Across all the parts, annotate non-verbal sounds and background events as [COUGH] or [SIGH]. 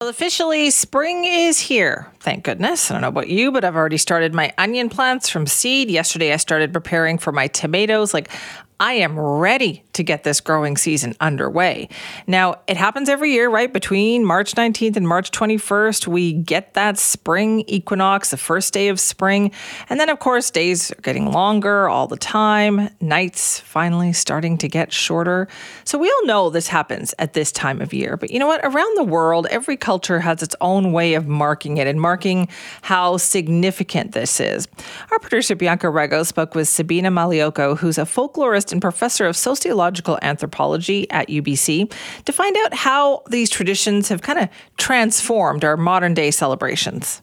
Well, officially, spring is here. Thank goodness. I don't know about you, but I've already started my onion plants from seed. Yesterday, I started preparing for my tomatoes. Like, I am ready to get this growing season underway. Now, it happens every year, right? Between March 19th and March 21st, we get that spring equinox, the first day of spring. And then, of course, days are getting longer all the time, nights finally starting to get shorter. So, we all know this happens at this time of year. But you know what? Around the world, every culture has its own way of marking it and marking how significant this is. Our producer, Bianca Rego, spoke with Sabina Magliocco, who's a folklorist and professor of sociological anthropology at UBC, to find out how these traditions have kind of transformed our modern day celebrations.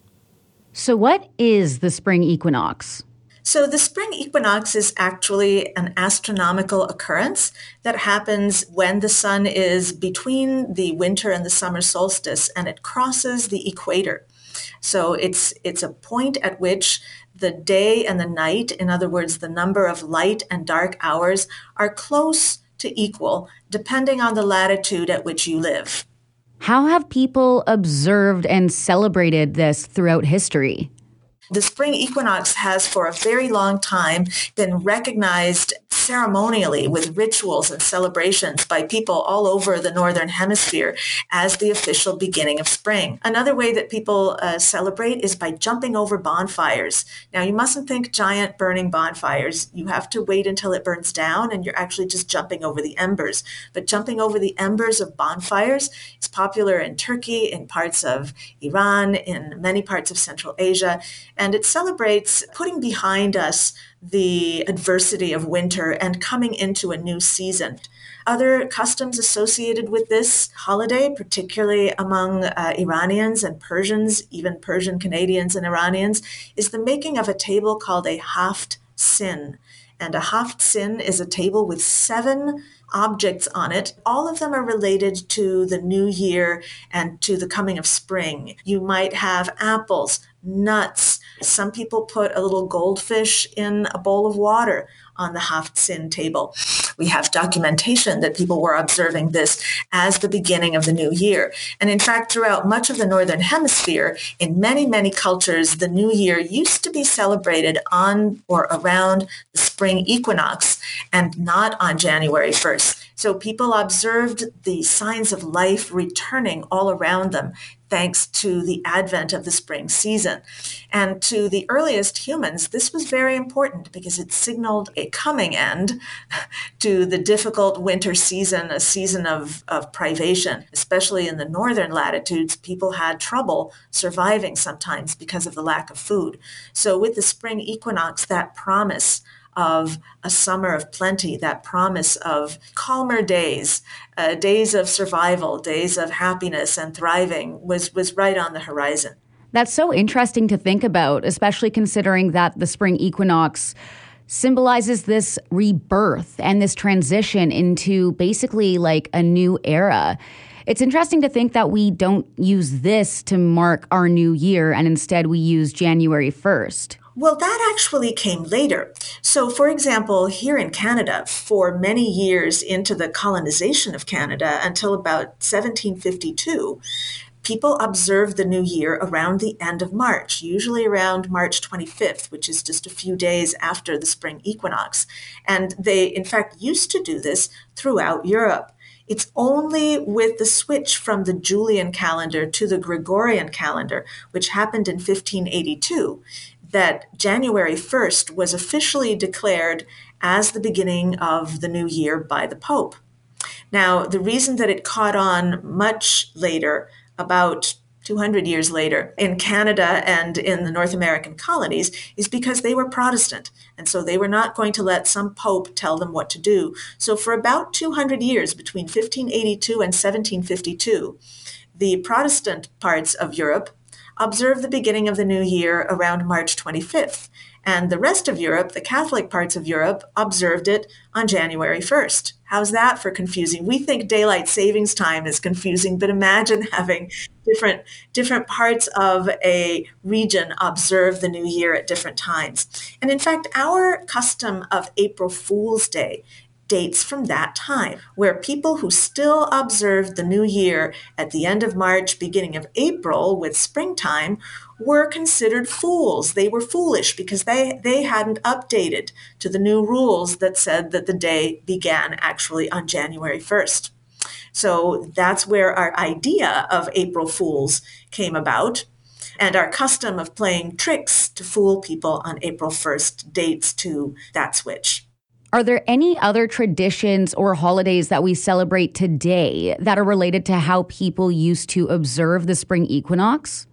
So, what is the spring equinox? So, the spring equinox is actually an astronomical occurrence that happens when the sun is between the winter and the summer solstice and it crosses the equator. So, it's, it's a point at which the day and the night, in other words, the number of light and dark hours, are close to equal depending on the latitude at which you live. How have people observed and celebrated this throughout history? The spring equinox has for a very long time been recognized ceremonially with rituals and celebrations by people all over the northern hemisphere as the official beginning of spring. Another way that people uh, celebrate is by jumping over bonfires. Now, you mustn't think giant burning bonfires. You have to wait until it burns down and you're actually just jumping over the embers. But jumping over the embers of bonfires is popular in Turkey, in parts of Iran, in many parts of Central Asia, and it celebrates putting behind us the adversity of winter and coming into a new season. Other customs associated with this holiday, particularly among uh, Iranians and Persians, even Persian Canadians and Iranians, is the making of a table called a haft sin. And a haft sin is a table with seven objects on it. All of them are related to the new year and to the coming of spring. You might have apples, nuts. Some people put a little goldfish in a bowl of water on the Haft-Sin table. We have documentation that people were observing this as the beginning of the new year. And in fact, throughout much of the Northern Hemisphere, in many, many cultures, the new year used to be celebrated on or around the spring equinox and not on January 1st. So people observed the signs of life returning all around them thanks to the advent of the spring season. And to the earliest humans, this was very important because it signaled a coming end [LAUGHS] to the difficult winter season, a season of, of privation. Especially in the northern latitudes, people had trouble surviving sometimes because of the lack of food. So with the spring equinox, that promise of a summer of plenty, that promise of calmer days, uh, days of survival, days of happiness and thriving was, was right on the horizon. That's so interesting to think about, especially considering that the spring equinox symbolizes this rebirth and this transition into basically like a new era. It's interesting to think that we don't use this to mark our new year and instead we use January 1st. Well, that actually came later. So, for example, here in Canada, for many years into the colonization of Canada until about 1752, people observed the new year around the end of March, usually around March 25th, which is just a few days after the spring equinox. And they, in fact, used to do this throughout Europe. It's only with the switch from the Julian calendar to the Gregorian calendar, which happened in 1582, that January 1st was officially declared as the beginning of the new year by the Pope. Now, the reason that it caught on much later, about 200 years later, in Canada and in the North American colonies, is because they were Protestant. And so they were not going to let some pope tell them what to do. So for about 200 years, between 1582 and 1752, the Protestant parts of Europe observe the beginning of the new year around March 25th. And the rest of Europe, the Catholic parts of Europe, observed it on January 1st. How's that for confusing? We think daylight savings time is confusing, but imagine [LAUGHS] having different different parts of a region observe the new year at different times. And in fact, our custom of April Fool's Day dates from that time, where people who still observed the new year at the end of March, beginning of April with springtime were considered fools. They were foolish because they, they hadn't updated to the new rules that said that the day began actually on January 1st. So that's where our idea of April Fools came about. And our custom of playing tricks to fool people on April 1st dates to that switch. Are there any other traditions or holidays that we celebrate today that are related to how people used to observe the spring equinox?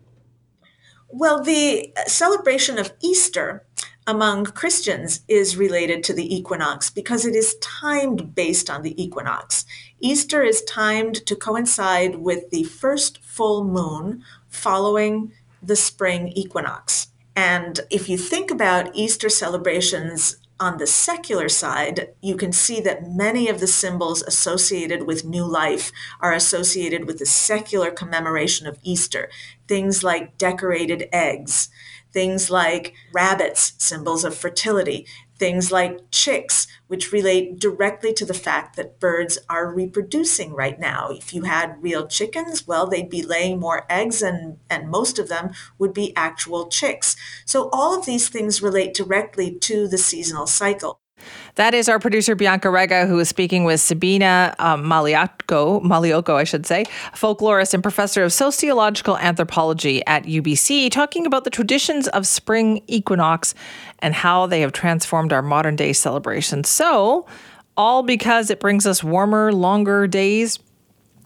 Well, the celebration of Easter among Christians is related to the equinox because it is timed based on the equinox. Easter is timed to coincide with the first full moon following the spring equinox. And if you think about Easter celebrations on the secular side, you can see that many of the symbols associated with new life are associated with the secular commemoration of Easter. Things like decorated eggs, things like rabbits, symbols of fertility, things like chicks, which relate directly to the fact that birds are reproducing right now. If you had real chickens, well, they'd be laying more eggs, and, and most of them would be actual chicks. So, all of these things relate directly to the seasonal cycle. That is our producer Bianca Rega, who is speaking with Sabina um, Maliocco, Magliocco, I should say, folklorist and professor of sociological anthropology at UBC, talking about the traditions of spring equinox and how they have transformed our modern day celebrations. So, all because it brings us warmer, longer days,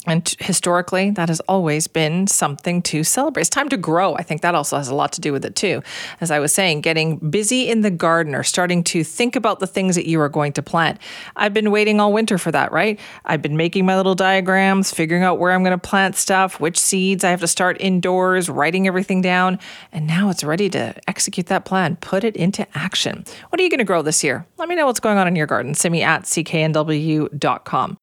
and historically, that has always been something to celebrate. It's time to grow. I think that also has a lot to do with it, too. As I was saying, getting busy in the garden or starting to think about the things that you are going to plant. I've been waiting all winter for that, right? I've been making my little diagrams, figuring out where I'm going to plant stuff, which seeds I have to start indoors, writing everything down. And now it's ready to execute that plan, put it into action. What are you going to grow this year? Let me know what's going on in your garden. Send me at cknw.com.